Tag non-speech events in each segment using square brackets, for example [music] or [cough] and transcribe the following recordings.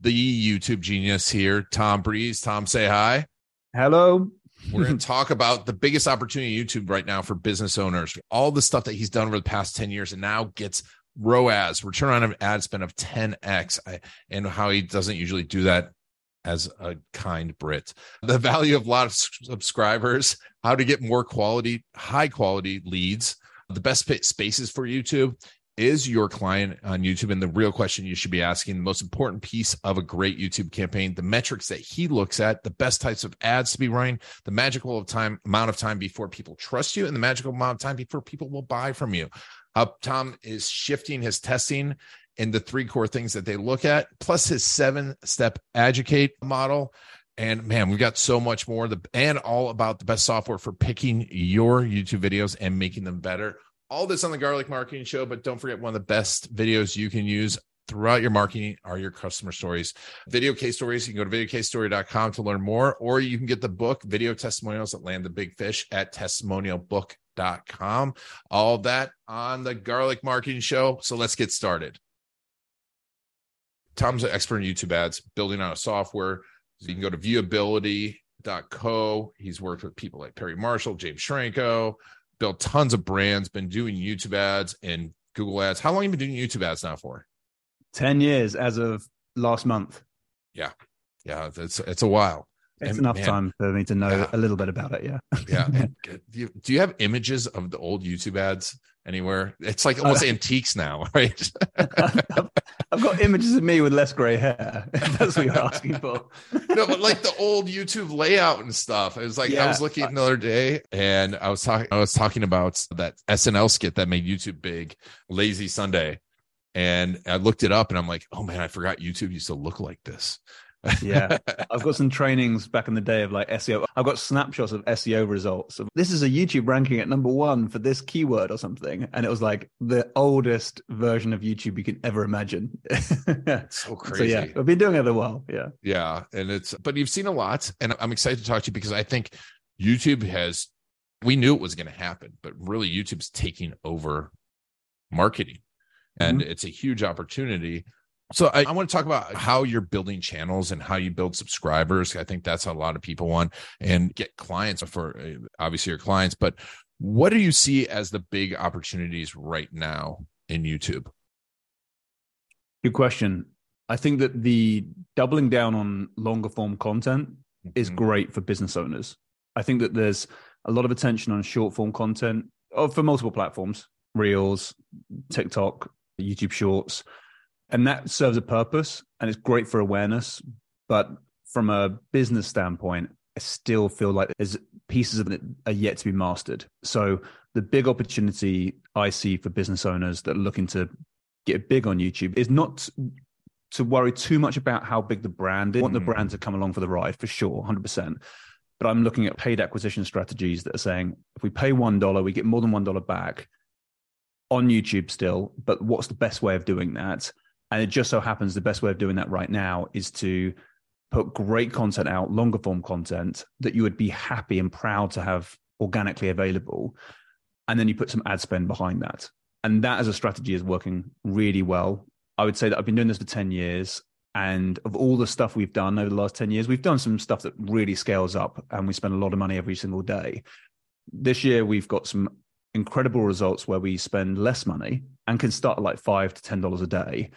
the YouTube genius here, Tom Breeze. Tom, say hi. Hello. We're going [laughs] to talk about the biggest opportunity YouTube right now for business owners. All the stuff that he's done over the past 10 years and now gets ROAS, return on ad spend of 10x, and how he doesn't usually do that as a kind Brit. The value of a lot of subscribers, how to get more quality, high quality leads, the best spaces for YouTube, is your client on YouTube? And the real question you should be asking, the most important piece of a great YouTube campaign, the metrics that he looks at, the best types of ads to be running, the magical of time amount of time before people trust you, and the magical amount of time before people will buy from you. Uh, Tom is shifting his testing in the three core things that they look at, plus his seven step educate model. And man, we've got so much more. The and all about the best software for picking your YouTube videos and making them better all this on the Garlic Marketing Show, but don't forget one of the best videos you can use throughout your marketing are your customer stories. Video case stories, you can go to videocasestory.com to learn more, or you can get the book, Video Testimonials that Land the Big Fish at testimonialbook.com. All that on the Garlic Marketing Show. So let's get started. Tom's an expert in YouTube ads, building out a software. So you can go to viewability.co. He's worked with people like Perry Marshall, James Schramko, built tons of brands, been doing YouTube ads and Google ads. How long have you been doing YouTube ads now for? 10 years as of last month. Yeah. Yeah. It's, it's a while. It's and, enough man, time for me to know yeah. a little bit about it. Yeah. yeah. [laughs] do, you, do you have images of the old YouTube ads anywhere? It's like almost [laughs] antiques now, [laughs] right? I've, [laughs] I've, got images of me with less gray hair. that's what you're asking for. no, but like the old YouTube layout and stuff. It was like yeah. I was looking another day and I was talking I was talking about that SNL skit that made YouTube big, Lazy Sunday. And I looked it up and I'm like, oh man, I forgot YouTube used to look like this yeah, [laughs] I've got some trainings back in the day of like SEO. I've got snapshots of SEO results. This is a YouTube ranking at number one for this keyword or something, and it was like the oldest version of YouTube you can ever imagine. [laughs] so crazy. So, yeah, I've been doing it a while. Yeah, yeah, and it's but you've seen a lot, and I'm excited to talk to you because I think YouTube has. We knew it was going to happen, but really, YouTube's taking over marketing, and mm-hmm. it's a huge opportunity so I, I, want to talk about how you're building channels and how you build subscribers. I think that's a lot of people want and get clients for uh, obviously your clients. But what do you see as the big opportunities right now in YouTube? Good question. I think that the doubling down on longer form content mm-hmm. is great for business owners. I think that there's a lot of attention on short form content oh, for multiple platforms, Reels, TikTok, YouTube Shorts and that serves a purpose and it's great for awareness. But from a business standpoint i still feel like there's pieces of it are yet to be mastered. So the big opportunity i see for business owners that are looking to get big on youtube is not to worry too much about how big the brand is. I want the mm. brand to come along for the ride for sure 100% but i'm looking at paid acquisition strategies that are saying if we pay $1 we get more than $1 back on youtube still but what's the best way of doing that and it just so happens the best way of doing that right now is to put great content out, longer form content that you would be happy and proud to have organically available. And then you put some ad spend behind that. And that as a strategy is working really well. I would say that I've been doing this for 10 years. And of all the stuff we've done over the last 10 years, we've done some stuff that really scales up and we spend a lot of money every single day. This year, we've got some incredible results where we spend less money and can start at like five to $10 a day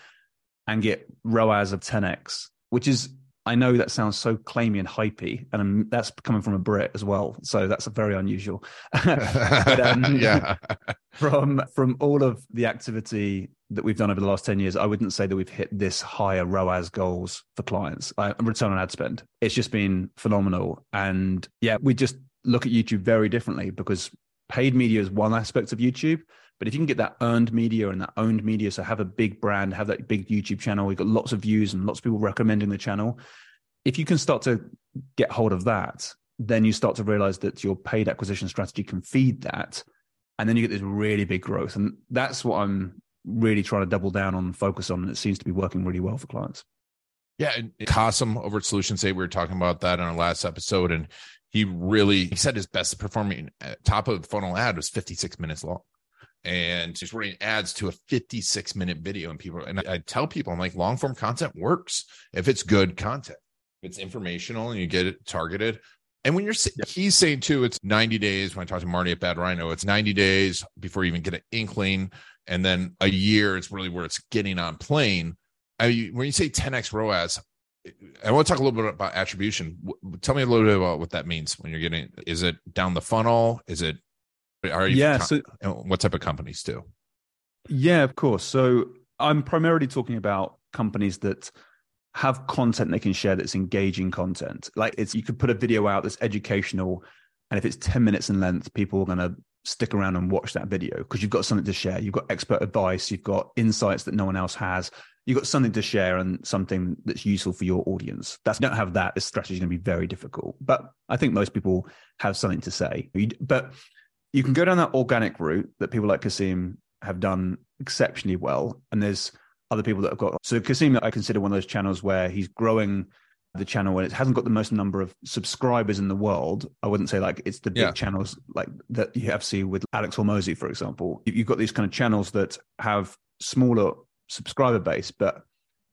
and get ROAS of 10x, which is I know that sounds so claimy and hypey, and I'm, that's coming from a Brit as well, so that's very unusual. [laughs] but, um, [laughs] yeah, [laughs] from from all of the activity that we've done over the last ten years, I wouldn't say that we've hit this higher ROAS goals for clients. Uh, return on ad spend, it's just been phenomenal, and yeah, we just look at YouTube very differently because paid media is one aspect of YouTube, but if you can get that earned media and that owned media, so have a big brand, have that big YouTube channel, you've got lots of views and lots of people recommending the channel, if you can start to get hold of that, then you start to realize that your paid acquisition strategy can feed that. And then you get this really big growth. And that's what I'm really trying to double down on and focus on. And it seems to be working really well for clients. Yeah. And Kasim over at Solutions 8, we were talking about that in our last episode. And he really he said his best performing uh, top of funnel ad was 56 minutes long and he's running ads to a 56 minute video and people and I, I tell people i'm like long form content works if it's good content if it's informational and you get it targeted and when you're he's saying too it's 90 days when i talk to marty at bad rhino it's 90 days before you even get an inkling and then a year it's really where it's getting on plane I, when you say 10x roas I want to talk a little bit about attribution. Tell me a little bit about what that means when you're getting. Is it down the funnel? Is it? Are you? Yeah. So, what type of companies do? Yeah, of course. So I'm primarily talking about companies that have content they can share that's engaging content. Like it's you could put a video out that's educational, and if it's 10 minutes in length, people are going to stick around and watch that video because you've got something to share. You've got expert advice. You've got insights that no one else has you've got something to share and something that's useful for your audience. That's don't have that. This strategy is going to be very difficult. But I think most people have something to say. But you can go down that organic route that people like Kasim have done exceptionally well. And there's other people that have got so Kasim I consider one of those channels where he's growing the channel and it hasn't got the most number of subscribers in the world. I wouldn't say like it's the big yeah. channels like that you have see with Alex Hormozi, for example. You've got these kind of channels that have smaller subscriber base, but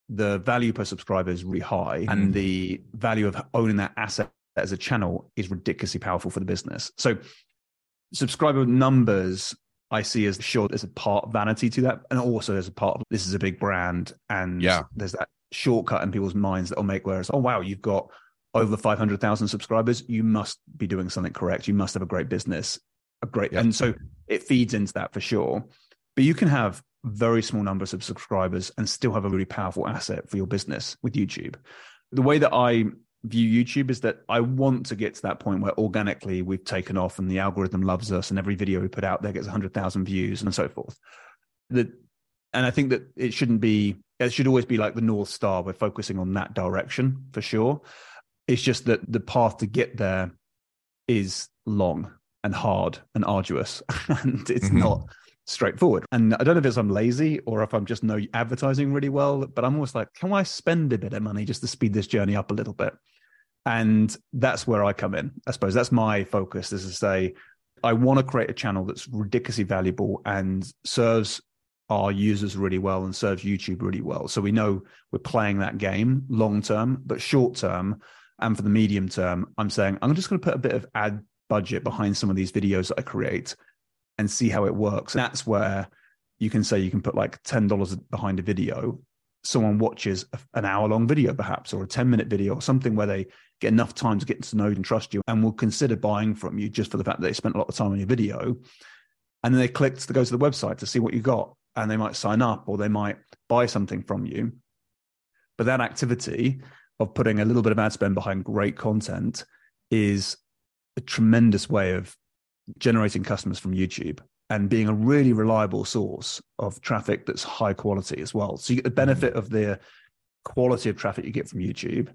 the value per subscriber is really high, mm-hmm. and the value of owning that asset as a channel is ridiculously powerful for the business. So, subscriber numbers I see as sure there's a part of vanity to that, and also there's a part of this is a big brand, and yeah, there's that shortcut in people's minds that will make whereas oh wow you've got over 500,000 subscribers you must be doing something correct you must have a great business a great yeah. and so it feeds into that for sure but you can have very small numbers of subscribers and still have a really powerful asset for your business with YouTube. The way that I view YouTube is that I want to get to that point where organically we've taken off and the algorithm loves us and every video we put out there gets 100,000 views and so forth. That and I think that it shouldn't be it should always be like the north star we're focusing on that direction for sure. It's just that the path to get there is long and hard and arduous [laughs] and it's mm-hmm. not straightforward. And I don't know if it's I'm lazy or if I'm just know advertising really well, but I'm almost like, can I spend a bit of money just to speed this journey up a little bit? And that's where I come in. I suppose that's my focus is to say, I want to create a channel that's ridiculously valuable and serves our users really well and serves YouTube really well. So we know we're playing that game long term, but short term and for the medium term, I'm saying I'm just going to put a bit of ad budget behind some of these videos that I create and see how it works. And that's where you can say you can put like $10 behind a video. Someone watches an hour long video, perhaps, or a 10 minute video, or something where they get enough time to get to know and trust you and will consider buying from you just for the fact that they spent a lot of time on your video. And then they clicked to go to the website to see what you got. And they might sign up or they might buy something from you. But that activity of putting a little bit of ad spend behind great content is a tremendous way of generating customers from YouTube and being a really reliable source of traffic that's high quality as well. So you get the mm-hmm. benefit of the quality of traffic you get from YouTube,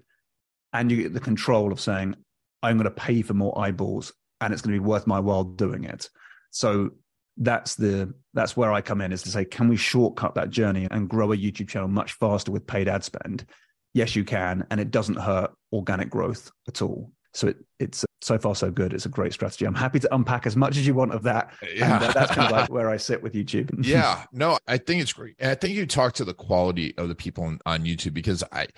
and you get the control of saying, I'm going to pay for more eyeballs and it's going to be worth my while doing it. So that's the that's where I come in is to say, can we shortcut that journey and grow a YouTube channel much faster with paid ad spend? Yes, you can, and it doesn't hurt organic growth at all. So it, it's so far so good. It's a great strategy. I'm happy to unpack as much as you want of that. Yeah, and, uh, that's kind of like [laughs] where I sit with YouTube. [laughs] yeah, no, I think it's great. and I think you talk to the quality of the people on, on YouTube because I,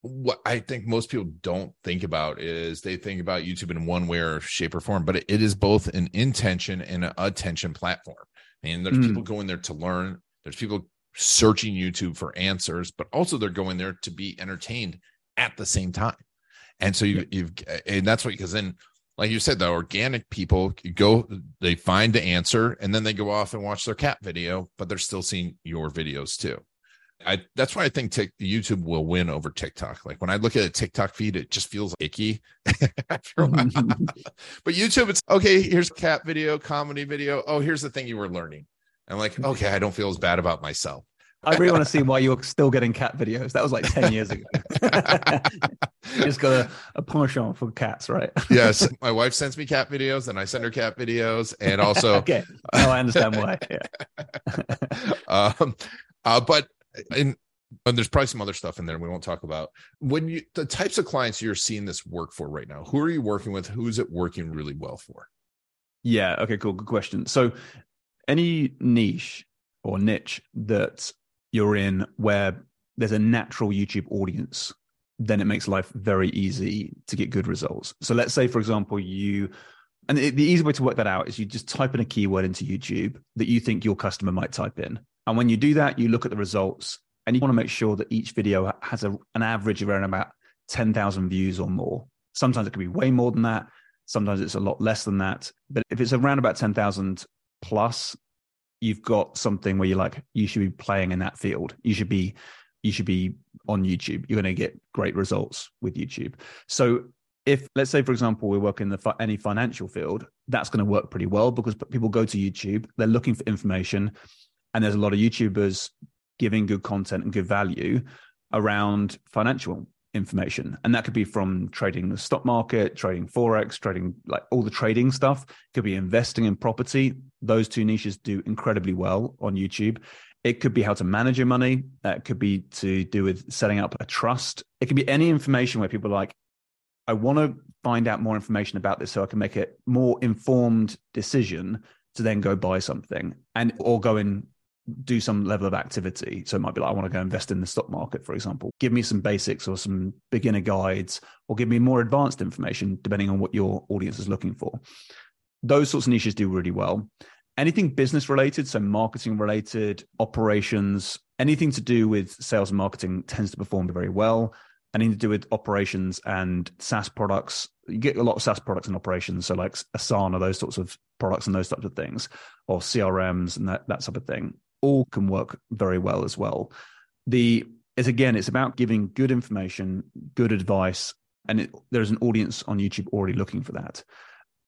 what I think most people don't think about is they think about YouTube in one way or shape or form, but it, it is both an intention and an attention platform. And there's mm. people going there to learn. There's people searching YouTube for answers, but also they're going there to be entertained at the same time. And so you, you've, and that's what, because then, like you said, the organic people go, they find the answer and then they go off and watch their cat video, but they're still seeing your videos too. I, that's why I think t- YouTube will win over TikTok. Like when I look at a TikTok feed, it just feels icky [laughs] after a while. [laughs] but YouTube, it's okay. Here's a cat video, comedy video. Oh, here's the thing you were learning. I'm like, okay, I don't feel as bad about myself. I really want to see why you're still getting cat videos. That was like 10 years ago. [laughs] you just got a, a penchant for cats, right? [laughs] yes. My wife sends me cat videos and I send her cat videos. And also, [laughs] okay. Oh, I understand why. Yeah. um, uh, but in, and there's probably some other stuff in there we won't talk about. When you, the types of clients you're seeing this work for right now, who are you working with? Who's it working really well for? Yeah. Okay, cool. Good question. So, any niche or niche that you're in where there's a natural YouTube audience, then it makes life very easy to get good results. So let's say, for example, you, and the easy way to work that out is you just type in a keyword into YouTube that you think your customer might type in. And when you do that, you look at the results and you want to make sure that each video has a, an average around about 10,000 views or more. Sometimes it can be way more than that. Sometimes it's a lot less than that. But if it's around about 10,000 plus, you've got something where you're like you should be playing in that field. You should be you should be on youtube. You're going to get great results with youtube. So if let's say for example we work in the any financial field that's going to work pretty well because people go to youtube they're looking for information and there's a lot of youtubers giving good content and good value around financial information. And that could be from trading the stock market trading forex trading like all the trading stuff. It could be investing in property. Those two niches do incredibly well on youtube. It could be how to manage your money. It could be to do with setting up a trust. It could be any information where people are like i want to find out more information about this so i can make a more informed decision to then go buy something and or go and do some level of activity. So it might be like, I want to go invest in the stock market, for example. Give me some basics or some beginner guides, or give me more advanced information, depending on what your audience is looking for. Those sorts of niches do really well. Anything business related, so marketing related, operations, anything to do with sales and marketing tends to perform very well. Anything to do with operations and SaaS products, you get a lot of SaaS products and operations. So like Asana, those sorts of products and those types of things, or CRMs and that, that type of thing all can work very well as well. The is again, it's about giving good information, good advice, and it, there's an audience on YouTube already looking for that.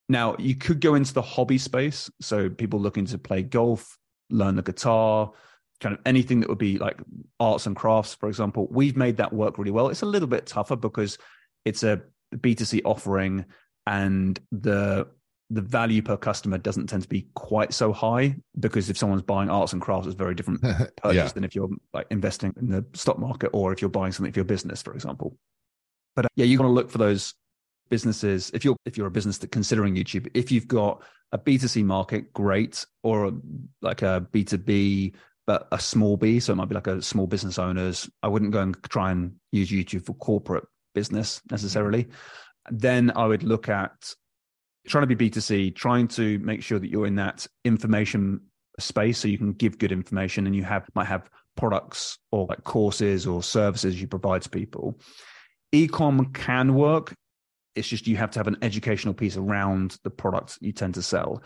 Now, you could go into the hobby space, so people looking to play golf, learn the guitar, kind of anything that would be like arts and crafts, for example. We've made that work really well. It's a little bit tougher because it's a B2C offering and the the value per customer doesn't tend to be quite so high because if someone's buying arts and crafts, it's very different [laughs] purchase yeah. than if you're like investing in the stock market or if you're buying something for your business, for example. But uh, yeah, you're going to look for those businesses. If you're if you're a business that considering YouTube, if you've got a B2C market, great, or like a B2B but a small B, so it might be like a small business owners. I wouldn't go and try and use YouTube for corporate business necessarily. Mm-hmm. Then I would look at trying to be B2C, trying to make sure that you're in that information space so you can give good information and you have might have products or like courses or services you provide to people. Ecom can work. It's just you have to have an educational piece around the product you tend to sell.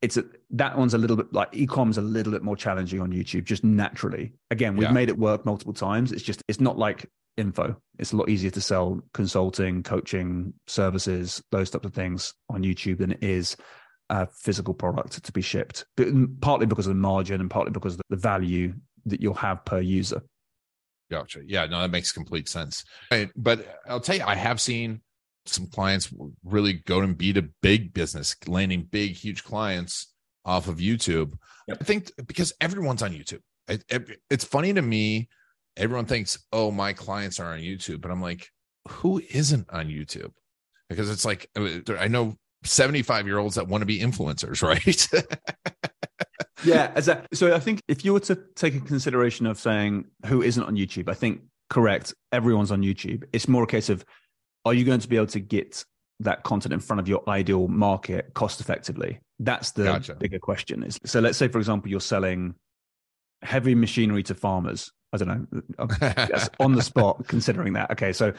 It's a, that one's a little bit like ecom's a little bit more challenging on YouTube, just naturally. Again, we've yeah. made it work multiple times. It's just it's not like info. It's a lot easier to sell consulting, coaching, services, those types of things on YouTube than it is a physical product to be shipped. But partly because of the margin and partly because of the value that you'll have per user. Gotcha. Yeah, no, that makes complete sense. But I'll tell you, I have seen some clients really go and beat a big business, landing big, huge clients off of YouTube. Yep. I think because everyone's on YouTube. It, it, it's funny to me everyone thinks, oh, my clients are on YouTube. But I'm like, who isn't on YouTube? Because it's like, uh, I know 75 year olds that want to be influencers, [laughs] right? yeah. A, so I think if you were to take a consideration of saying who isn't on YouTube, I think correct, everyone's on YouTube. It's more a case of, are you going to be able to get that content in front of your ideal market cost effectively? That's the gotcha. bigger question. Is so let's say, for example, you're selling heavy machinery to farmers I don't know. [laughs] On the spot, considering that. Okay, so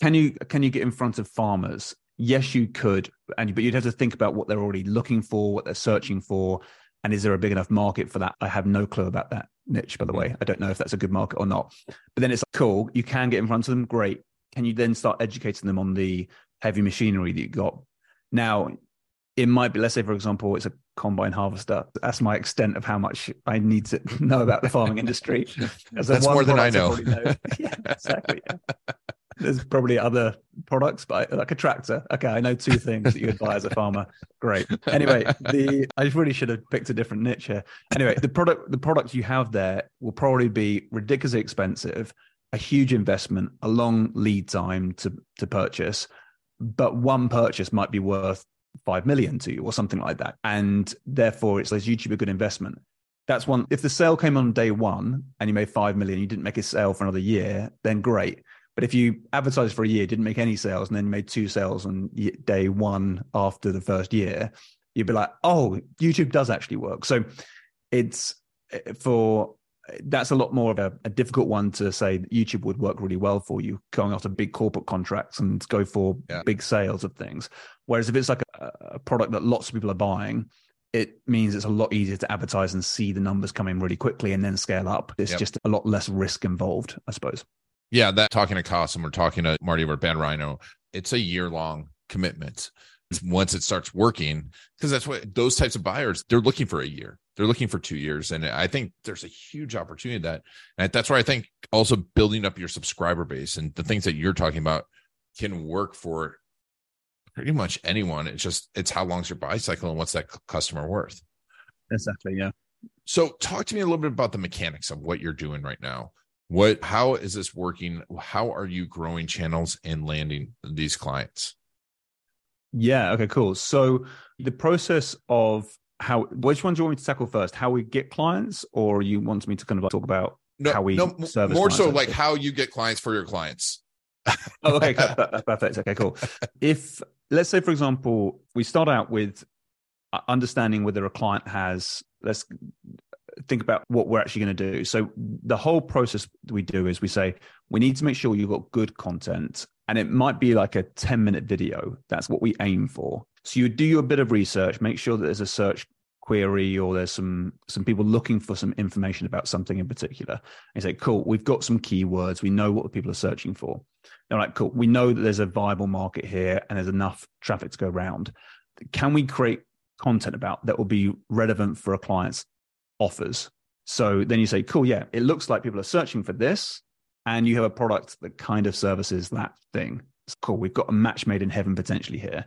can you can you get in front of farmers? Yes, you could, and but you'd have to think about what they're already looking for, what they're searching for, and is there a big enough market for that? I have no clue about that niche, by the way. Mm. I don't know if that's a good market or not. But then it's like, cool. You can get in front of them. Great. Can you then start educating them on the heavy machinery that you got? Now, it might be, let's say, for example, it's a combine harvester. That's my extent of how much I need to [laughs] know about the farming industry. [laughs] That's more than I know. know. [laughs] yeah, exactly. Yeah. There's probably other products, but like a tractor. Okay, I know two things that you would buy as a farmer. Great. Anyway, the I really should have picked a different niche here. Anyway, the product the product you have there will probably be ridiculously expensive, a huge investment, a long lead time to to purchase, but one purchase might be worth five million to you or something like that. And therefore it's like YouTube a good investment. That's one. If the sale came on day one and you made five million, you didn't make a sale for another year, then great. But if you advertised for a year, didn't make any sales, and then made two sales on day one after the first year, you'd be like, oh, YouTube does actually work. So it's eh, for that's a lot more of a, a, difficult one to say that YouTube would work really well for you going after big corporate contracts and go for yeah. big sales of things. Whereas if it's like a, a, product that lots of people are buying, it means it's a lot easier to advertise and see the numbers come in really quickly and then scale up. It's yep. just a lot less risk involved, I suppose. Yeah, that talking to Cost and we're talking to Marty over Bad Rhino, it's a year long commitment once it starts working because that's what those types of buyers they're looking for a year. They're looking for two years. And i think there's a huge opportunity that and that's where i think also building up your subscriber base and the things that you're talking about can work for pretty much anyone. It's just it's how long's your buy cycle and what's that customer worth. Exactly yeah. So talk to me a little bit about the mechanics of what you're doing right now. What how is this working? How are you growing channels and landing these clients yeah. Okay. Cool. So the process of how which one do you want me to tackle first? How we get clients, or you want me to kind of like talk about no, how we no, service more so like how you get clients for your clients. oh, okay, [laughs] perfect. Okay, cool. If let's say, for example, we start out with uh, understanding whether a client has let's think about what we're actually going to do. So the whole process we do is we say we need to make sure you've got good content and it might be like a 10 minute video. That's what we aim for. So you do a bit of research, make sure that there's a search query or there's some some people looking for some information about something in particular. And say, cool, we've got some keywords. We know what the people are searching for. They're like, cool, we know that there's a viable market here and there's enough traffic to go around. Can we create content about that will be relevant for our client's offers? So then you say, cool, yeah, it looks like people are searching for this and you have a product that kind of services that thing. It's cool. We've got a match made in heaven potentially here.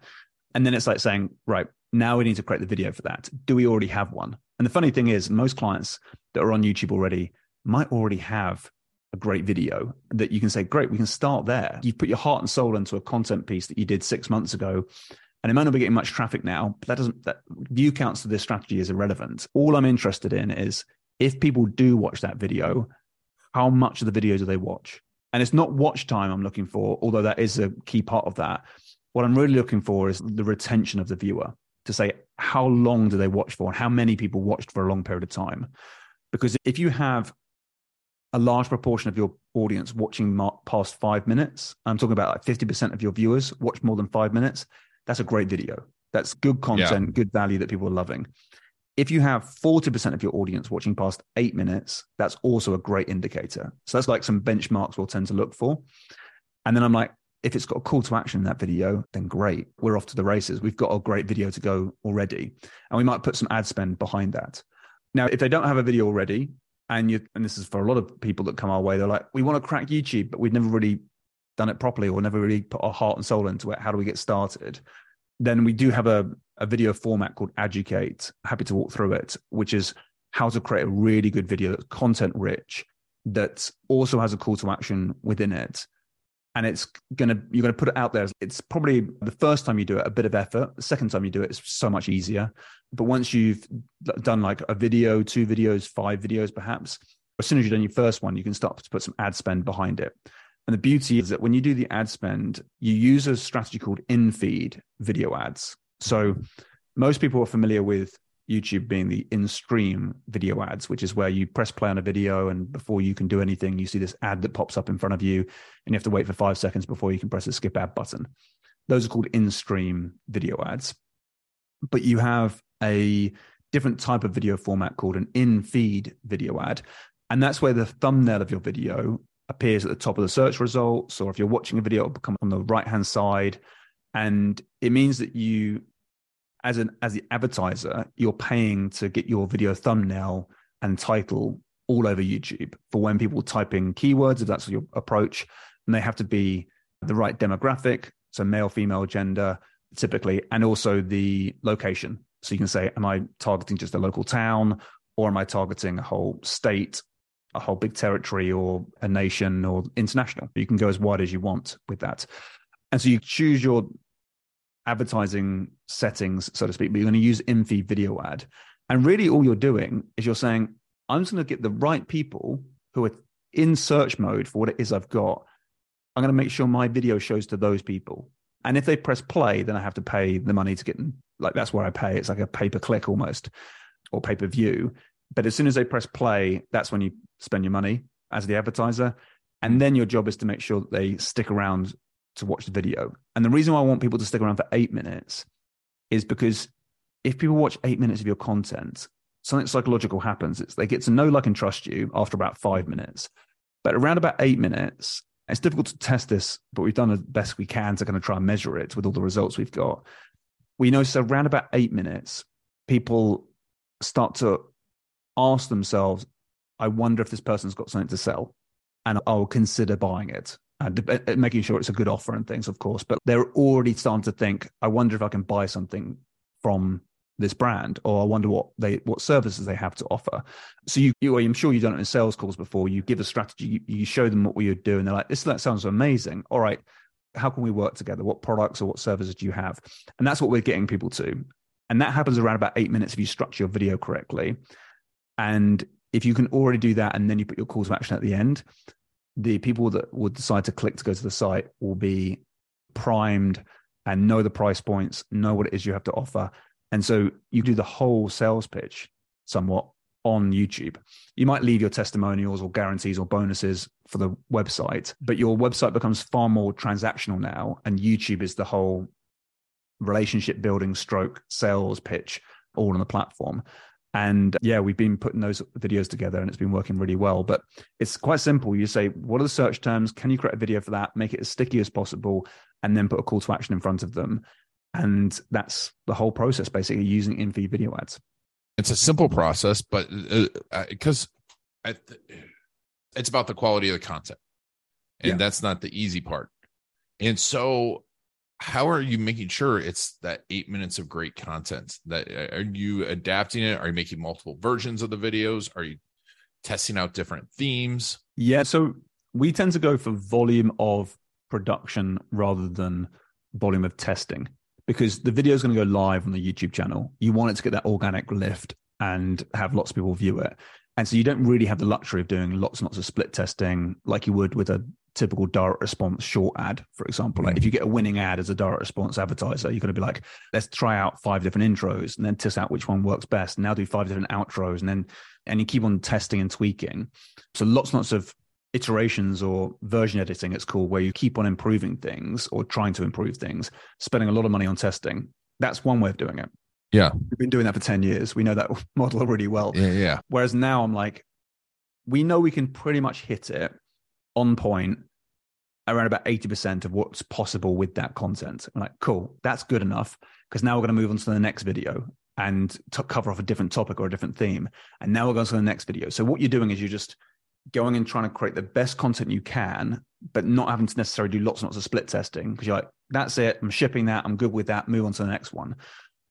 And then it's like saying, right, now we need to create the video for that. Do we already have one? And the funny thing is, most clients that are on YouTube already might already have a great video that you can say, great, we can start there. You've put your heart and soul into a content piece that you did six months ago. And it might not be getting much traffic now, but that doesn't, that view counts to this strategy is irrelevant. All I'm interested in is if people do watch that video, how much of the video do they watch? And it's not watch time I'm looking for, although that is a key part of that. What I'm really looking for is the retention of the viewer to say how long do they watch for and how many people watched for a long period of time. Because if you have a large proportion of your audience watching past five minutes, I'm talking about like 50% of your viewers watch more than five minutes, that's a great video. That's good content, yeah. good value that people are loving if you have 40% of your audience watching past eight minutes, that's also a great indicator. So that's like some benchmarks we'll tend to look for. And then I'm like, if it's got a call to action in that video, then great. We're off to the races. We've got a great video to go already. And we might put some ad spend behind that. Now, if they don't have a video already, and you and this is for a lot of people that come our way, they're like, we want to crack YouTube, but we've never really done it properly or never really put our heart and soul into it. How do we get started? then we do have a, a video format called Educate. Happy to walk through it, which is how to create a really good video that's content rich, that also has a call to action within it. And it's gonna you're gonna put it out there. It's probably the first time you do it, a bit of effort. The second time you do it, it's so much easier. But once you've done like a video, two videos, five videos, perhaps, as soon as you've done your first one, you can start to put some ad spend behind it. And the beauty is that when you do the ad spend, you use a strategy called in feed video ads. So most people are familiar with YouTube being the in stream video ads, which is where you press play on a video and before you can do anything, you see this ad that pops up in front of you and you have to wait for five seconds before you can press the skip ad button. Those are called in stream video ads. But you have a different type of video format called an in feed video ad. And that's where the thumbnail of your video appears at the top of the search results, or if you're watching a video, it'll become on the right hand side. And it means that you, as an as the advertiser, you're paying to get your video thumbnail and title all over YouTube for when people type in keywords, if that's your approach, and they have to be the right demographic, so male, female, gender, typically, and also the location. So you can say, am I targeting just a local town, or am I targeting a whole state, a whole big territory, or a nation, or international? You can go as wide as you want with that. And so you choose your advertising settings, so to speak, but you're going to use in-feed video ad. And really, all you're doing is you're saying, I'm just going to get the right people who are in search mode for what it is I've got. I'm going to make sure my video shows to those people. And if they press play, then I have to pay the money to get them. Like that's where I pay. It's like a pay per click almost or pay per view. But as soon as they press play, that's when you spend your money as the advertiser. And hmm. then your job is to make sure that they stick around to watch the video. And the reason why I want people to stick around for eight minutes is because if people watch eight minutes of your content, something psychological happens. It's they get to know, like, and trust you after about five minutes. But around about eight minutes, it's difficult to test this, but we've done the best we can to kind of try and measure it with all the results we've got. We know so around about eight minutes, people start to ask themselves, I wonder if this person's got something to sell and I'll consider buying it and uh, making sure it's a good offer and things, of course. But they're already starting to think, I wonder if I can buy something from this brand or i wonder what they what services they have to offer. So you, you i'm sure you've done it in sales calls before. You give a strategy you, you show them what you're doing. They're like this that sounds amazing. All right how can we work together? What products or what services do you have? And that's what we're getting people to. And that happens around about eight minutes if you structure your video correctly and if you can already do that and then you put your call to action at the end the people that would decide to click to go to the site will be primed and know the price points know what it is you have to offer and so you do the whole sales pitch somewhat on YouTube. You might leave your testimonials or guarantees or bonuses for the website, but your website becomes far more transactional now. And YouTube is the whole relationship building stroke sales pitch all on the platform. And yeah, we've been putting those videos together and it's been working really well. But it's quite simple. You say, what are the search terms? Can you create a video for that? Make it as sticky as possible and then put a call to action in front of them. And that's the whole process, basically using in-feed video ads. It's a simple process, but because uh, uh it's about the quality of the content, and yeah. that's not the easy part. And so, how are you making sure it's that eight minutes of great content? That uh, are you adapting it? Are you making multiple versions of the videos? Are you testing out different themes? Yeah, so we tend to go for volume of production rather than volume of testing because the video is going to go live on the YouTube channel. You want it to get that organic lift and have lots of people view it. And so you don't really have the luxury of doing lots and lots of split testing like you would with a typical direct response short ad, for example. Like if you get a winning ad as a direct response advertiser, you're going to be like, let's try out five different intros and then test out which one works best. Now do five different outros and then and you keep on testing and tweaking. So lots and lots of iterations or version editing, it's called, where you keep on improving things or trying to improve things, spending a lot of money on testing. That's one way of doing it. Yeah. We've been doing that for 10 years. We know that [laughs] model really well. Yeah. Yeah. Whereas now I'm like, we know we can pretty much hit it on point around about 80% of what's possible with that content. I'm like, cool, that's good enough. Because now we're going to move on to the next video and to cover off a different topic or a different theme. And now we're going to the next video. So what you're doing is you're just going and trying to create the best content you can, but not having to necessarily do lots and lots of split testing because you're like, that's it, I'm shipping that, I'm good with that, move on to the next one.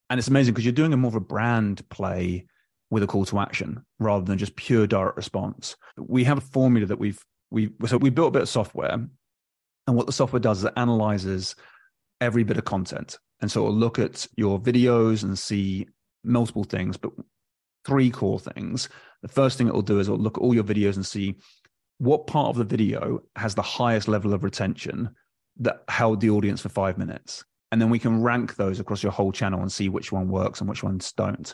And it's amazing because you're doing a more of a brand play with a call to action rather than just pure direct response. We have a formula that we've we so we built a bit of software, and what the software does is it analyzes every bit of content, and so it'll look at your videos and see multiple things, but three core things. The first thing it will do is it'll look at all your videos and see what part of the video has the highest level of retention that held the audience for five minutes. And then we can rank those across your whole channel and see which one works and which ones don't.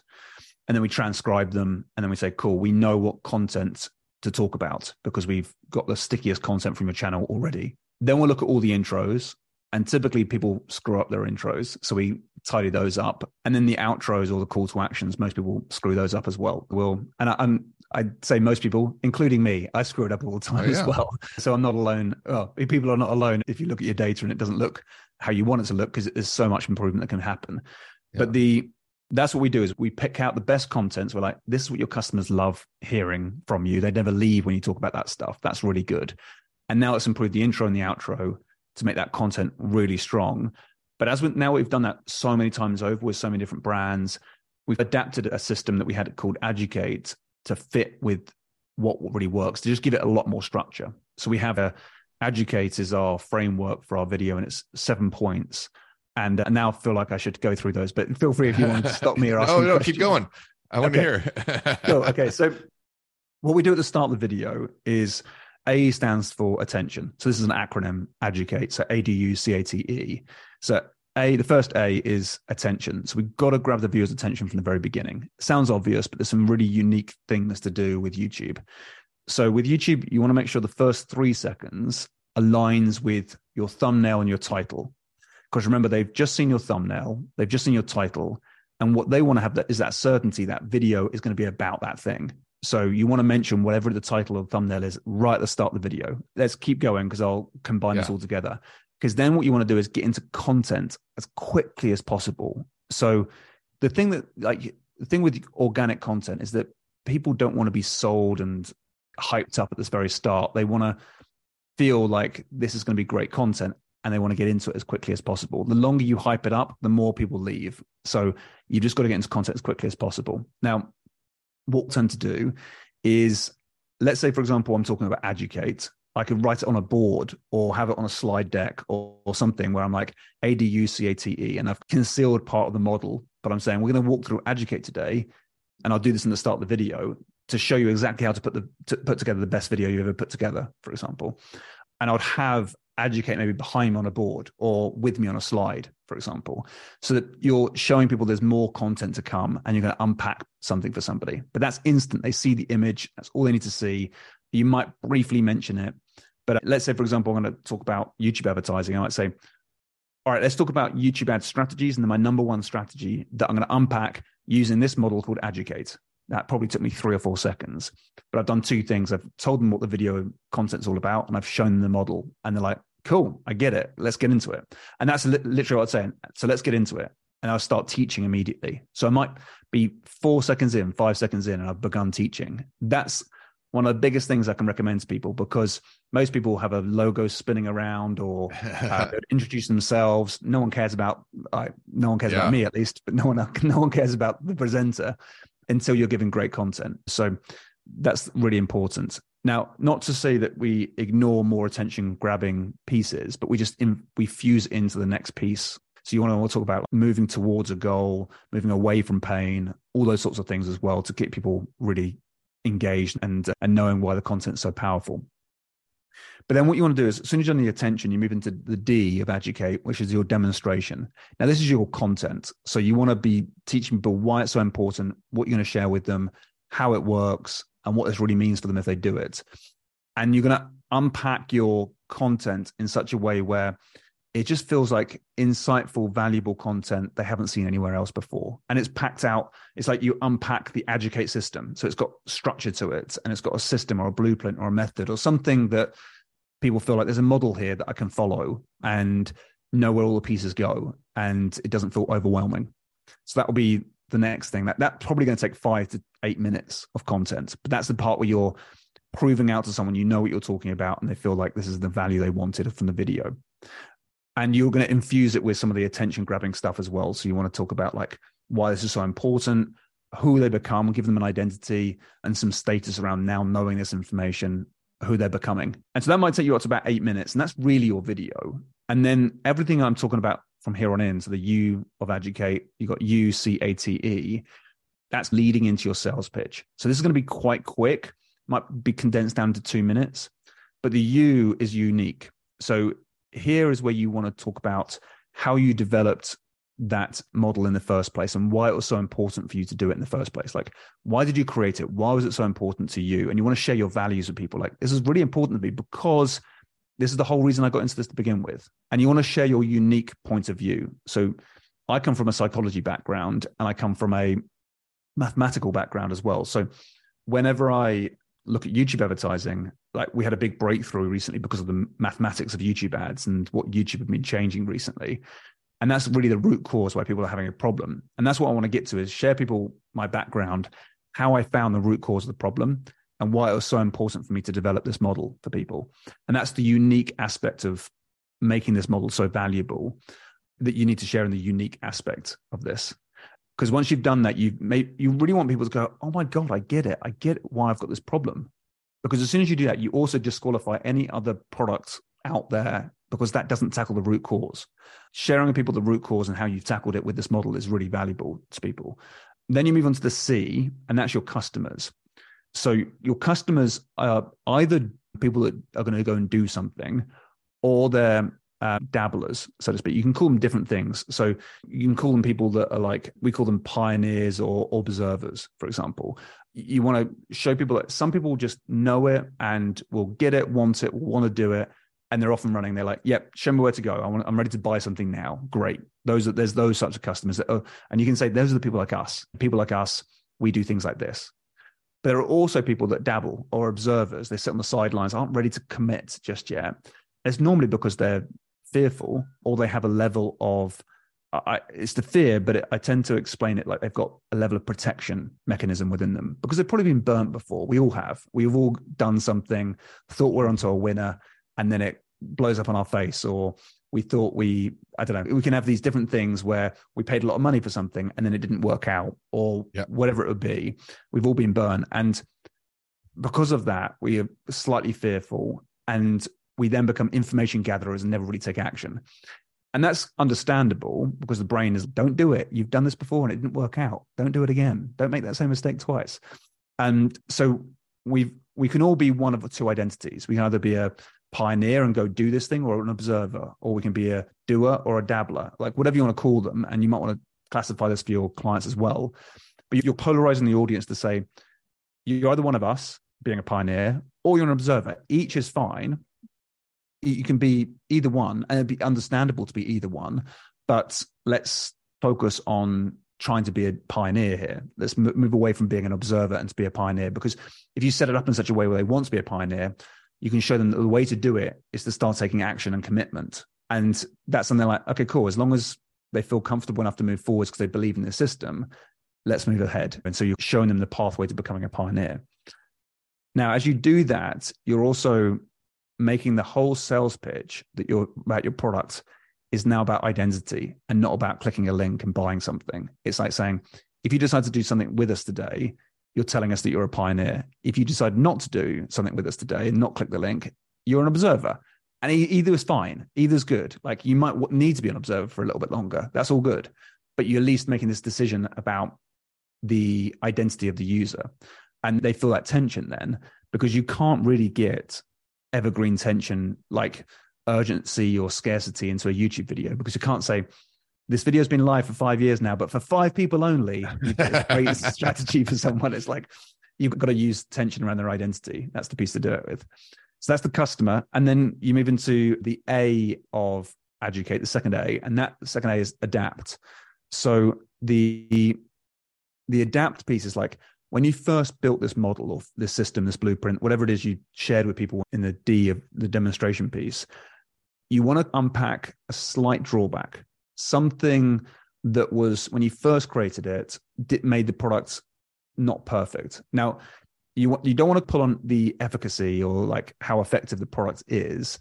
And then we transcribe them and then we say, cool, we know what content to talk about because we've got the stickiest content from your channel already. Then we'll look at all the intros and typically people screw up their intros. So we tidy those up. And then the outros or the call to actions, most people screw those up as well. Will and I, am I'd say most people, including me, I screw it up all the time oh, yeah. as well. So I'm not alone. Oh, people are not alone if you look at your data and it doesn't look how you want it to look because there's so much improvement that can happen. Yeah. But the that's what we do is we pick out the best contents. We're like, this is what your customers love hearing from you. They never leave when you talk about that stuff. That's really good. And now let's improve the intro and the outro to make that content really strong. But as we, now we've done that so many times over with so many different brands, we've adapted a system that we had called Educate to fit with what really works to just give it a lot more structure. So we have a Educate is our framework for our video, and it's seven points. And uh, now feel like I should go through those, but feel free if you want to stop me or [laughs] ask. no, no, keep going. I want okay. to hear. [laughs] cool. Okay, so what we do at the start of the video is A stands for attention. So this is an acronym, Educate. So A D U C A T E. So a, the first A is attention. So we've got to grab the viewer's attention from the very beginning. sounds obvious, but there's some really unique things to do with YouTube. So with YouTube, you want to make sure the first three seconds aligns with your thumbnail and your title. Because remember, they've just seen your thumbnail, they've just seen your title, and what they want to have that is that certainty that video is going to be about that thing. So you want to mention whatever the title or thumbnail is right at the start of the video. Let's keep going because I'll combine yeah. this all together because then what you want to do is get into content as quickly as possible. So the thing that like the thing with organic content is that people don't want to be sold and hyped up at this very start. They want to feel like this is going to be great content and they want to get into it as quickly as possible. The longer you hype it up, the more people leave. So you just got to get into content as quickly as possible. Now, what we tend to do is let's say, for example, I'm talking about educate. I could write it on a board or have it on a slide deck or, or something where I'm like A D U C A T E and I've concealed part of the model, but I'm saying we're going to walk through Educate today, and I'll do this in the start of the video to show you exactly how to put the to put together the best video you ever put together, for example. And I would have Educate maybe behind me on a board or with me on a slide, for example, so that you're showing people there's more content to come and you're going to unpack something for somebody. But that's instant. They see the image. That's all they need to see. You might briefly mention it but let's say, for example, I'm going to talk about YouTube advertising. I might say, all right, let's talk about YouTube ad strategies. And then my number one strategy that I'm going to unpack using this model called Educate. That probably took me three or four seconds. But I've done two things. I've told them what the video content's all about and I've shown them the model. And they're like, cool, I get it. Let's get into it. And that's literally what I'm saying. So let's get into it. And I'll start teaching immediately. So I might be four seconds in, five seconds in, and I've begun teaching. That's one of the biggest things I can recommend to people because most people have a logo spinning around or [laughs] uh, introduce themselves. No one cares about, no one cares yeah. about me at least, but no one, no one cares about the presenter until you're giving great content. So that's really important. Now, not to say that we ignore more attention grabbing pieces, but we just in, we fuse into the next piece. So you want to talk about moving towards a goal, moving away from pain, all those sorts of things as well to get people really engaged and and knowing why the content's so powerful. But then what you want to do is, as soon as you're on the attention, you move into the D of educate, which is your demonstration. Now, this is your content. So you want to be teaching people why it's so important, what you're going to share with them, how it works, and what this really means for them if they do it. And you're going to unpack your content in such a way where it just feels like insightful, valuable content they haven't seen anywhere else before. And it's packed out. It's like you unpack the educate system. So it's got structure to it and it's got a system or a blueprint or a method or something that people feel like there's a model here that I can follow and know where all the pieces go. And it doesn't feel overwhelming. So that will be the next thing. That that's probably going to take five to eight minutes of content. But that's the part where you're proving out to someone you know what you're talking about and they feel like this is the value they wanted from the video and you're going to infuse it with some of the attention grabbing stuff as well. So you want to talk about like why this is so important, who they become, give them an identity and some status around now knowing this information, who they're becoming. And so that might take you up to about eight minutes. And that's really your video. And then everything I'm talking about from here on in, so the U of educate, you got U C A T E, that's leading into your sales pitch. So this is going to be quite quick, might be condensed down to two minutes, but the U is unique. So here is where you want to talk about how you developed that model in the first place and why it was so important for you to do it in the first place. Like, why did you create it? Why was it so important to you? And you want to share your values with people. Like, this is really important to me because this is the whole reason I got into this to begin with. And you want to share your unique point of view. So, I come from a psychology background and I come from a mathematical background as well. So, whenever I look at YouTube advertising, like we had a big breakthrough recently because of the mathematics of YouTube ads and what YouTube have been changing recently. And that's really the root cause why people are having a problem. And that's what I want to get to is share people my background, how I found the root cause of the problem and why it was so important for me to develop this model for people. And that's the unique aspect of making this model so valuable that you need to share in the unique aspect of this. Because once you've done that, you you really want people to go, "Oh my god, I get it. I get why I've got this problem." Because as soon as you do that, you also disqualify any other product out there because that doesn't tackle the root cause. Sharing with people the root cause and how you've tackled it with this model is really valuable to people. Then you move on to the C, and that's your customers. So your customers are either people that are going to go and do something, or they're uh, dabblers, so to speak. You can call them different things. So you can call them people that are like we call them pioneers or observers, for example. You want to show people that some people just know it and will get it, want it, want to do it, and they're off and running. They're like, "Yep, show me where to go. I I'm ready to buy something now." Great. Those are, there's those types of customers, that are, and you can say those are the people like us. People like us, we do things like this. But There are also people that dabble or observers. They sit on the sidelines, aren't ready to commit just yet. It's normally because they're fearful or they have a level of I, it's the fear, but it, I tend to explain it like they've got a level of protection mechanism within them because they've probably been burnt before. We all have. We've all done something, thought we're onto a winner, and then it blows up on our face. Or we thought we, I don't know, we can have these different things where we paid a lot of money for something and then it didn't work out, or yep. whatever it would be. We've all been burned. And because of that, we are slightly fearful. And we then become information gatherers and never really take action. And that's understandable because the brain is don't do it. You've done this before and it didn't work out. Don't do it again. Don't make that same mistake twice. And so we we can all be one of the two identities. We can either be a pioneer and go do this thing or an observer, or we can be a doer or a dabbler, like whatever you want to call them. And you might want to classify this for your clients as well. But you're polarizing the audience to say you're either one of us being a pioneer or you're an observer. Each is fine you can be either one, and it'd be understandable to be either one. But let's focus on trying to be a pioneer here. Let's move away from being an observer and to be a pioneer. Because if you set it up in such a way where they want to be a pioneer, you can show them that the way to do it is to start taking action and commitment. And that's something like, okay, cool. As long as they feel comfortable enough to move forwards because they believe in the system, let's move ahead. And so you're showing them the pathway to becoming a pioneer. Now, as you do that, you're also making the whole sales pitch that you're about your product is now about identity and not about clicking a link and buying something. It's like saying, if you decide to do something with us today, you're telling us that you're a pioneer. If you decide not to do something with us today and not click the link, you're an observer. And either is fine, either is good. Like you might need to be an observer for a little bit longer. That's all good. But you're at least making this decision about the identity of the user. And they feel that tension then because you can't really get evergreen tension like urgency or scarcity into a YouTube video because you can't say this video's been live for five years now, but for five people only, great [laughs] strategy for someone. It's like you've got to use tension around their identity. That's the piece to do it with. So that's the customer. And then you move into the A of educate, the second A, and that second A is adapt. So the the adapt piece is like when you first built this model or this system, this blueprint, whatever it is you shared with people in the D of the demonstration piece, you want to unpack a slight drawback, something that was when you first created it, made the product not perfect. Now, you you don't want to pull on the efficacy or like how effective the product is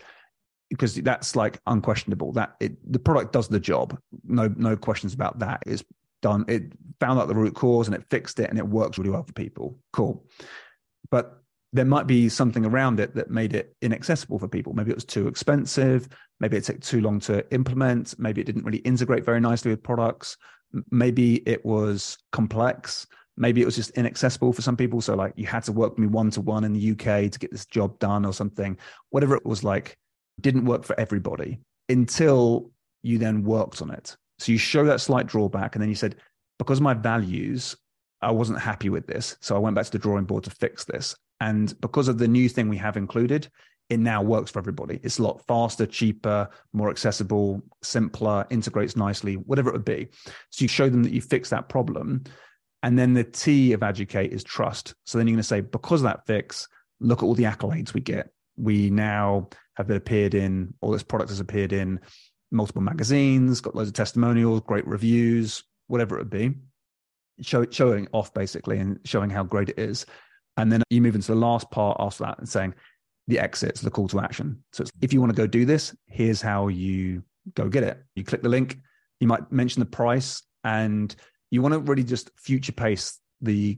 because that's like unquestionable. That it, the product does the job. No no questions about that. It's done it found out the root cause and it fixed it and it works really well for people. Cool. But there might be something around it that made it inaccessible for people. Maybe it was too expensive. Maybe it took too long to implement. Maybe it didn't really integrate very nicely with products. Maybe it was complex. Maybe it was just inaccessible for some people. So like you had to work with me one to one in the UK to get this job done or something. Whatever it was like didn't work for everybody until you then worked on it. So you show that slight drawback, and then you said, because my values, I wasn't happy with this. So I went back to the drawing board to fix this. And because of the new thing we have included, it now works for everybody. It's a lot faster, cheaper, more accessible, simpler, integrates nicely, whatever it would be. So you show them that you fix that problem. And then the T of educate is trust. So then you're going to say, because of that fix, look at all the accolades we get. We now have appeared in, all this product has appeared in multiple magazines, got loads of testimonials, great reviews, whatever it would be, show, showing off basically and showing how great it is. And then you move into the last part after that and saying the exits, the call to action. So if you want to go do this, here's how you go get it. You click the link, you might mention the price, and you want to really just future pace the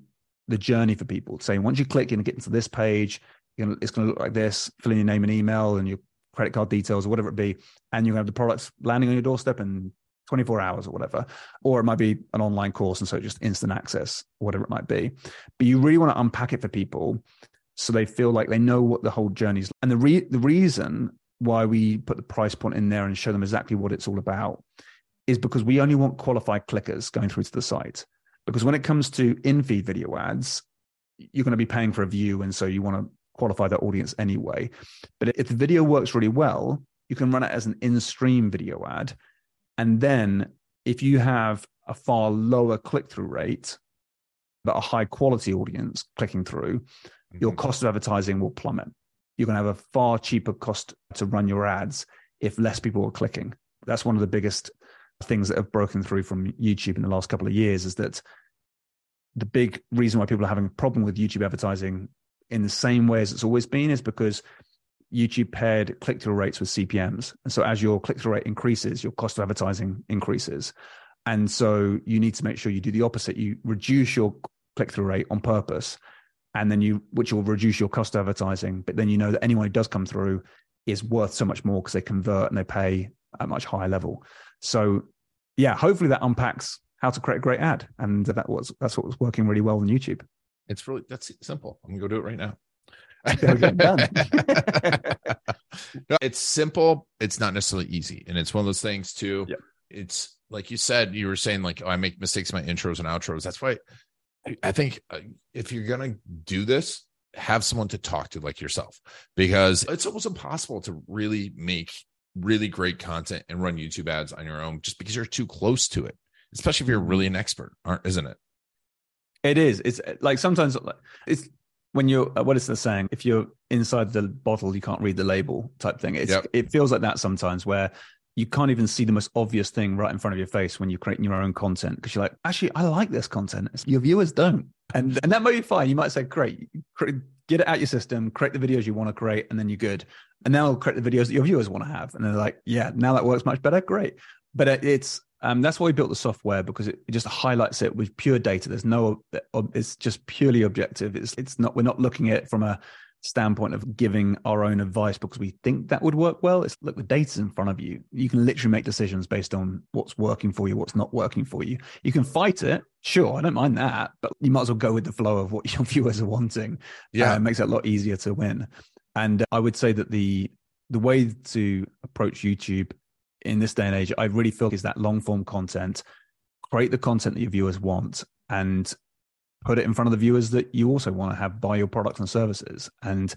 the journey for people. Saying once you click and get into this page, gonna, it's going to look like this. Fill in your name and email and your credit card details or whatever it be, and you're going to have the products landing on your doorstep in 24 hours or whatever. Or it might be an online course, and so just instant access, whatever it might be. But you really want to unpack it for people so they feel like they know what the whole journey is. And the re- the reason why we put the price point in there and show them exactly what it's all about is because we only want qualified clickers going through to the site. Because when it comes to in feed video ads, you're going to be paying for a view. And so you want to qualify that audience anyway. But if the video works really well, you can run it as an in stream video ad. And then if you have a far lower click through rate, but a high quality audience clicking through, mm-hmm. your cost of advertising will plummet. You're going to have a far cheaper cost to run your ads if less people are clicking. That's one of the biggest things that have broken through from YouTube in the last couple of years is that the big reason why people are having a problem with YouTube advertising in the same way as it's always been is because YouTube paired click through rates with CPMs. And so as your click through rate increases, your cost of advertising increases. And so you need to make sure you do the opposite. You reduce your click through rate on purpose, and then you, which will reduce your cost of advertising. But then you know that anyone who does come through is worth so much more because they convert and they pay at a much higher level. So yeah, hopefully that unpacks how to create a great ad. And that was, that's what was working really well on YouTube. It's really, that's simple. I'm gonna go do it right now. [laughs] it's simple. It's not necessarily easy. And it's one of those things too. It's like you said, you were saying like, oh, I make mistakes in my intros and outros. That's why I think uh, if you're going to do this, have someone to talk to like yourself because it's almost impossible to really make really great content and run YouTube ads on your own just because you're too close to it, especially if you're really an expert, aren't isn't it? It is. It's like sometimes it's when you're uh, what is the saying? If you're inside the bottle, you can't read the label type thing. It's yep. it feels like that sometimes where you can't even see the most obvious thing right in front of your face when you're creating your own content because you're like, actually, I like this content. Your viewers don't, and and that might be fine. You might say, great, get it out your system, create the videos you want to create, and then you're good. And now I'll create the videos that your viewers want to have, and they're like, yeah, now that works much better. Great, but it's um, that's why we built the software because it, it, just highlights it with pure data. There's no, it's just purely objective. It's it's not. We're not looking at it from a standpoint of giving our own advice because we think that would work well. It's look, the data's in front of you. You can literally make decisions based on what's working for you, what's not working for you. You can fight it, sure, I don't mind that, but you might as well go with the flow of what [laughs] your viewers are wanting. Yeah, uh, it makes it a lot easier to win. And I would say that the the way to approach YouTube in this day and age, I really feel is that long form content. Create the content that your viewers want and put it in front of the viewers that you also want to have buy your products and services. And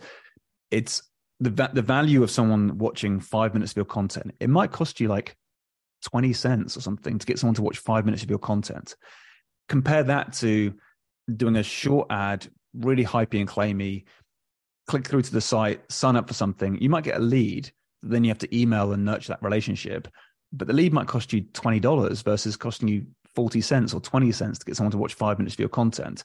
it's the the value of someone watching five minutes of your content. It might cost you like twenty cents or something to get someone to watch five minutes of your content. Compare that to doing a short ad, really hypey and claimy. Click through to the site, sign up for something. You might get a lead, then you have to email and nurture that relationship. But the lead might cost you $20 versus costing you 40 cents or 20 cents to get someone to watch five minutes of your content.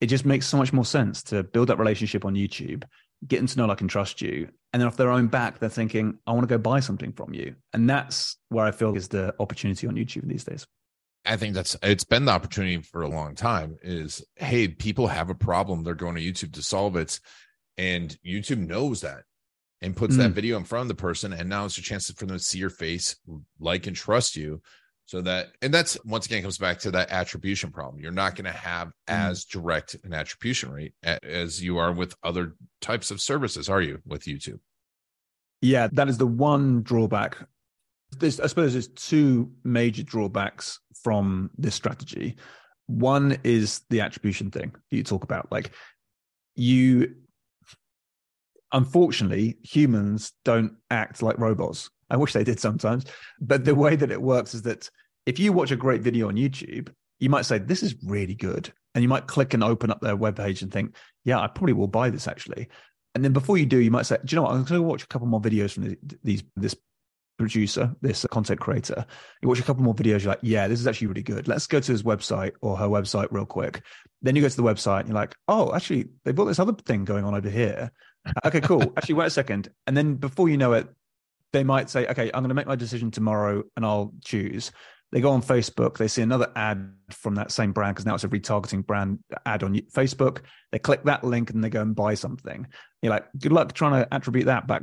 It just makes so much more sense to build that relationship on YouTube, get them to know, like, and trust you. And then off their own back, they're thinking, I want to go buy something from you. And that's where I feel is the opportunity on YouTube these days. I think that's it's been the opportunity for a long time is hey, people have a problem. They're going to YouTube to solve it. And YouTube knows that and puts mm. that video in front of the person and now it's a chance for them to see your face like and trust you. So that and that's once again comes back to that attribution problem. You're not going to have mm. as direct an attribution rate as you are with other types of services are you with youtube? Yeah that is the one drawback. There's i suppose there's two major drawbacks from this strategy. One is the attribution thing you talk about. Like you unfortunately, humans don't act like robots. I wish they did sometimes. But the way that it works is that if you watch a great video on YouTube, you might say, This is really good. And you might click and open up their webpage and think, Yeah, I probably will buy this actually. And then before you do, you might say, Do you know what? I'm going to watch a couple more videos from these, this producer, this content creator. You watch a couple more videos, you're like, yeah, this is actually really good. Let's go to his website or her website real quick. Then you go to the website and you're like, oh, actually, they've got this other thing going on over here. Okay, cool. actually, wait a second. And then before you know it, they might say, okay, I'm going to make my decision tomorrow and I'll choose. They go on Facebook, they see another ad from that same brand because now it's a retargeting brand ad on Facebook. They click that link and they go and buy something. You're like, good luck trying to attribute that back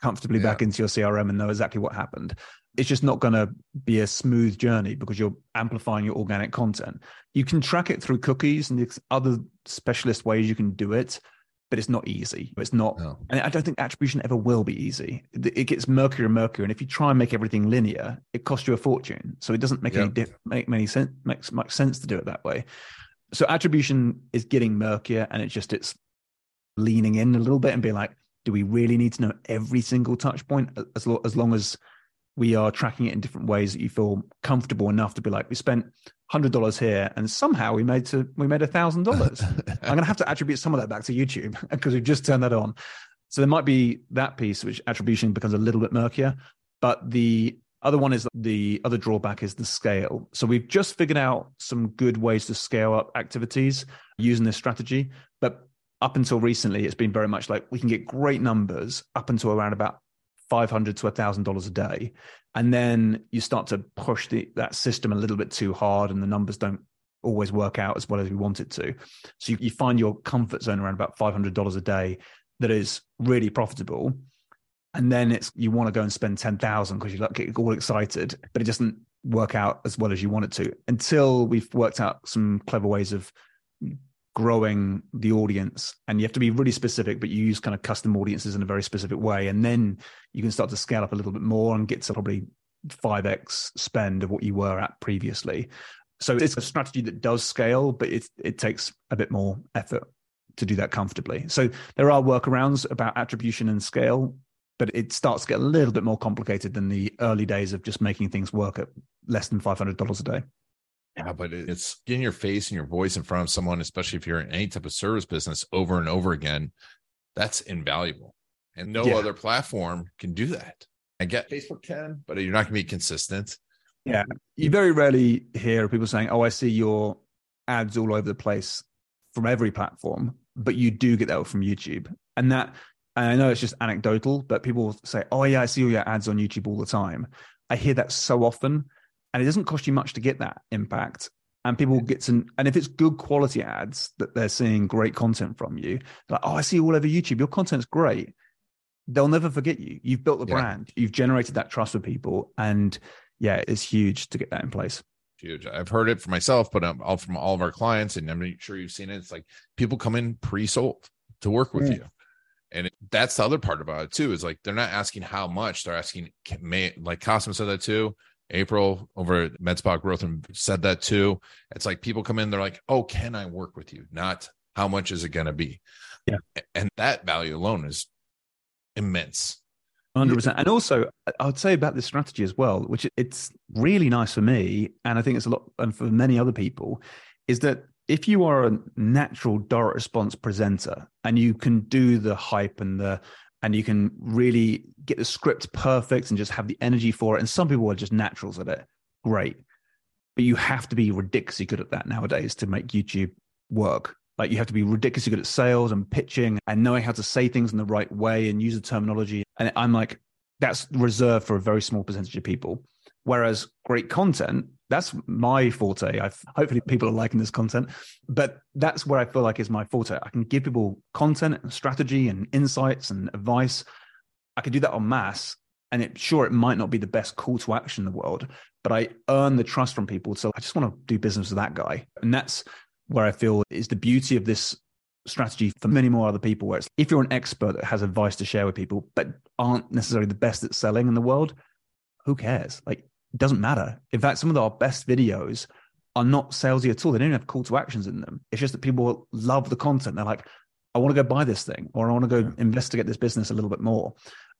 comfortably yeah. back into your CRM and know exactly what happened. It's just not going to be a smooth journey because you're amplifying your organic content. You can track it through cookies and other specialist ways you can do it, but it's not easy. It's not, no. and I don't think attribution ever will be easy. It gets murkier and murkier, and if you try and make everything linear, it costs you a fortune. So it doesn't make yep. any make many sense makes much sense to do it that way. So attribution is getting murkier, and it's just it's leaning in a little bit and being like, do we really need to know every single touch point as, lo- as long as we are tracking it in different ways that you feel comfortable enough to be like we spent hundred dollars here and somehow we made to we made a thousand [laughs] dollars. I'm gonna have to attribute some of that back to youtube [laughs] because we've just turned that on. So there might be that piece which attribution becomes a little bit murkier but the other one is the other drawback is the scale. So we've just figured out some good ways to scale up activities using this strategy but up until recently, it's been very much like we can get great numbers up until around about 500 to a $1,000 a day. And then you start to push the, that system a little bit too hard, and the numbers don't always work out as well as we want it to. So you, you find your comfort zone around about $500 a day that is really profitable. And then it's you want to go and spend 10,000 because you like get all excited, but it doesn't work out as well as you want it to until we've worked out some clever ways of growing the audience and you have to be really specific but you use kind of custom audiences in a very specific way and then you can start to scale up a little bit more and get to probably 5x spend of what you were at previously. So it's a strategy that does scale but it it takes a bit more effort to do that comfortably. So there are workarounds about attribution and scale but it starts to get a little bit more complicated than the early days of just making things work at less than $500 a day yeah, but it's getting your face and your voice in front of someone, especially if you're in any type of service business over and over again. That's invaluable. And no yeah. other platform can do that. I get Facebook can, but you're not going to be consistent. Yeah. You very rarely hear people saying, Oh, I see your ads all over the place from every platform, but you do get that from YouTube. And that, and I know it's just anecdotal, but people say, Oh, yeah, I see all your ads on YouTube all the time. I hear that so often and it doesn't cost you much to get that impact. And people get some and if it's good quality ads that they're seeing great content from you like oh i see you all over youtube. Your content's great. They'll never forget you. You've built the yeah. brand. You've generated that trust with people. And yeah it's huge to get that in place. Huge. I've heard it for myself but um, all from all of our clients. And i'm sure you've seen it. It's like people come in pre-sold to work with yeah. you. And it, that's the other part about it too is like they're not asking how much. They're asking may like Cosmo said that too April over at MedSpa Growth and said that too. It's like people come in, they're like, "Oh, can I work with you?" Not how much is it going to be. Yeah, and that value alone is immense. Hundred percent, and also I'd say about this strategy as well, which it's really nice for me, and I think it's a lot, and for many other people, is that if you are a natural direct response presenter and you can do the hype and the and you can really get the script perfect and just have the energy for it. And some people are just naturals at it. Great. But you have to be ridiculously good at that nowadays to make YouTube work. Like you have to be ridiculously good at sales and pitching and knowing how to say things in the right way and use the terminology. And I'm like, that's reserved for a very small percentage of people. Whereas great content, that's my forte. I've, hopefully people are liking this content, but that's where I feel like is my forte. I can give people content and strategy and insights and advice. I could do that on mass. And it sure it might not be the best call to action in the world, but I earn the trust from people. So I just want to do business with that guy. And that's where I feel is the beauty of this strategy for many more other people where it's if you're an expert that has advice to share with people but aren't necessarily the best at selling in the world who cares like it doesn't matter. In fact, some of our best videos are not salesy at all. They don't have call to actions in them. It's just that people love the content. They're like, I want to go buy this thing or I want to go investigate this business a little bit more.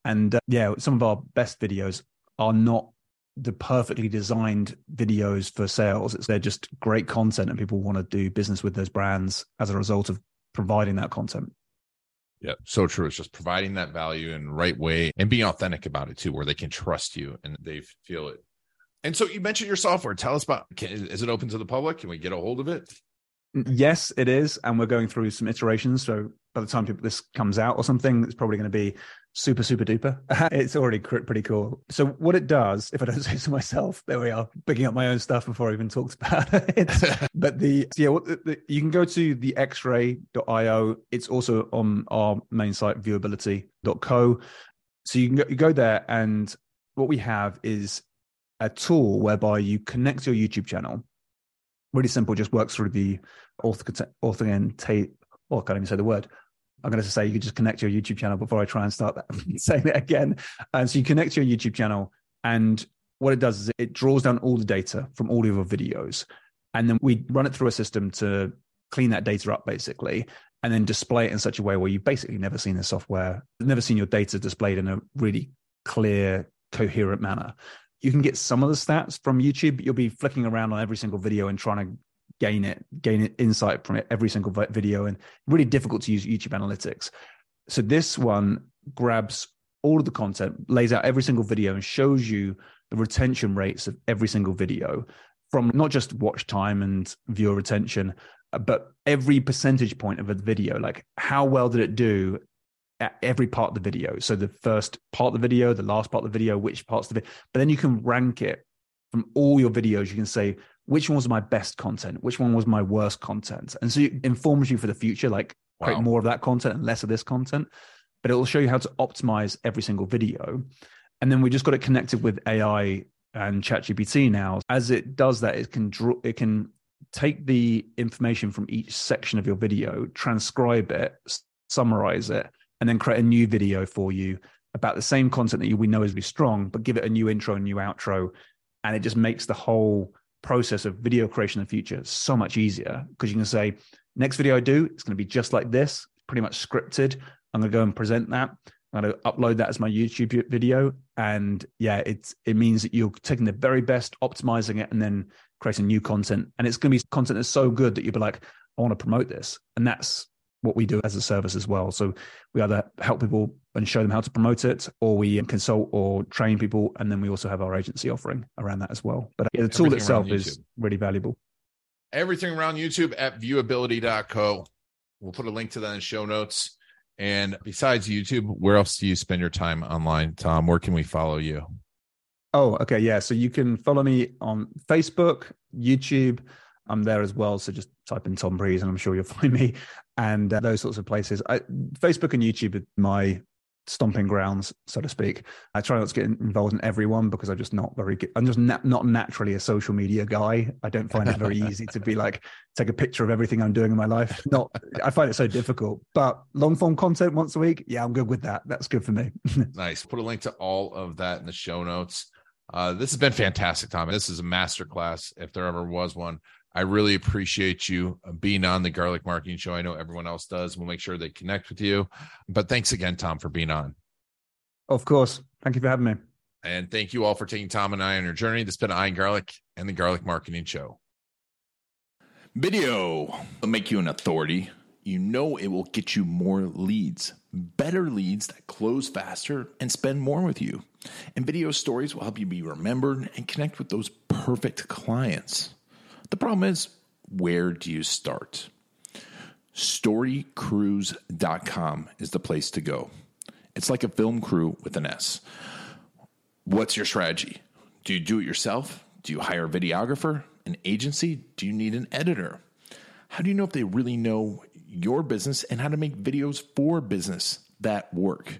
And uh, yeah, some of our best videos are not the perfectly designed videos for sales. It's they're just great content and people want to do business with those brands as a result of providing that content. Yeah, so true. It's just providing that value in the right way and being authentic about it too, where they can trust you and they feel it. And so you mentioned your software. Tell us about. Can, is it open to the public? Can we get a hold of it? Yes, it is, and we're going through some iterations. So by the time this comes out or something, it's probably going to be super super duper. [laughs] it's already pretty cool. So what it does, if I don't [laughs] say so myself, there we are, picking up my own stuff before I even talked about [laughs] it. but the yeah, what the, you can go to the xray.io. It's also on our main site viewability.co. So you can go, you go there, and what we have is a tool whereby you connect your YouTube channel. Really simple, just works through the authenticate. Well, I can't even say the word. I'm going to say you could just connect your YouTube channel before I try and start that, [laughs] saying it again. And so you connect to your YouTube channel, and what it does is it draws down all the data from all of your videos, and then we run it through a system to clean that data up, basically, and then display it in such a way where you've basically never seen the software, never seen your data displayed in a really clear, coherent manner you can get some of the stats from YouTube. You'll be flicking around on every single video and trying to gain it, gain insight from it, every single video, and really difficult to use YouTube Analytics. So this one grabs all of the content, lays out every single video, and shows you the retention rates of every single video from not just watch time and viewer retention, uh, but every percentage point of a video. Like how well did it do at every part of the video. So the first part of the video, the last part of the video, which parts of it. But then you can rank it from all your videos. You can say which one was my best content, which one was my worst content, and so it informs you for the future. Like wow. create more of that content and less of this content. But it will show you how to optimize every single video. And then we just got it connected with AI and ChatGPT now. As it does that, it can draw, it can take the information from each section of your video, transcribe it, summarize it, and then create a new video for you about the same content that we know is really strong, but give it a new intro and new outro. And it just makes the whole process of video creation in the future so much easier because you can say, next video I do, it's going to be just like this, pretty much scripted. I'm going to go and present that. I'm going to upload that as my YouTube video. And yeah, it's, it means that you're taking the very best, optimizing it, and then creating new content. And it's going to be content that's so good that you'll be like, I want to promote this. And that's what we do as a service as well. So we either help people and show them how to promote it, or we consult or train people, and then we also have our agency offering around that as well. But yeah, the tool itself is really valuable. Everything around YouTube at viewability.co. We'll put a link to that in show notes. And besides YouTube, where else do you spend your time online, Tom? Where can we follow you? Oh, okay. Yeah. So you can follow me on Facebook, YouTube. I'm there as well. So just type in Tom Breeze and I'm sure you'll [laughs] find me and uh, those sorts of places. I, Facebook and YouTube are my stomping grounds, so to speak. I try not to get involved in everyone because I'm just not very good. I'm just na- not naturally a social media guy. I don't find it very easy to be [laughs] like, take a picture of everything I'm doing in my life. Not, I find it so difficult, but long form content once a week. Yeah, I'm good with that. That's good for me. [laughs] nice. Put a link to all of that in the show notes. Uh, this has been fantastic, Tom. This is a masterclass if there ever was one. I really appreciate you uh, being on the Garlic Marketing Show. I know everyone else does. We'll make sure they connect with you. But thanks again, Tom, for being on. Of course. Thank you for having me. And thank you all for taking Tom and I on your journey. This has been Ian Garlic and the Garlic Marketing Show. Video will make you an authority. You know it will get you more leads, better leads that close faster and spend more with you. And video stories will help you be remembered and connect with those perfect clients. The problem is, where do you start? Storycrews.com is the place to go. It's like a film crew with an S. What's your strategy? Do you do it yourself? Do you hire a videographer? An agency? Do you need an editor? How do you know if they really know your business and how to make videos for business that work?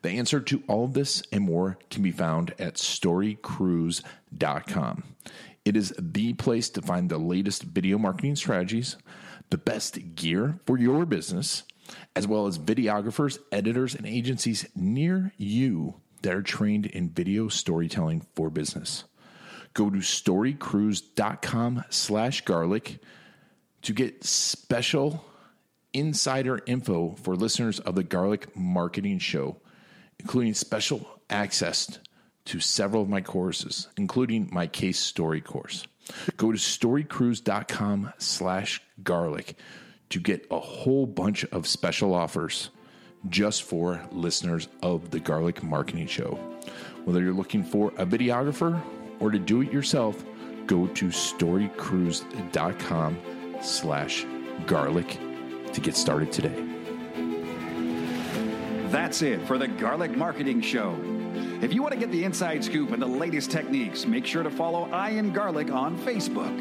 The answer to all of this and more can be found at storycrews.com. It is the place to find the latest video marketing strategies, the best gear for your business, as well as videographers, editors, and agencies near you that are trained in video storytelling for business. Go to storycrews.com slash garlic to get special insider info for listeners of the Garlic Marketing Show, including special access to several of my courses, including my case story course. Go to storycrews.com slash garlic to get a whole bunch of special offers just for listeners of the Garlic Marketing Show. Whether you're looking for a videographer or to do it yourself, go to storycrews.com slash garlic to get started today. That's it for the Garlic Marketing Show. If you want to get the inside scoop and the latest techniques, make sure to follow Ian Garlic on Facebook.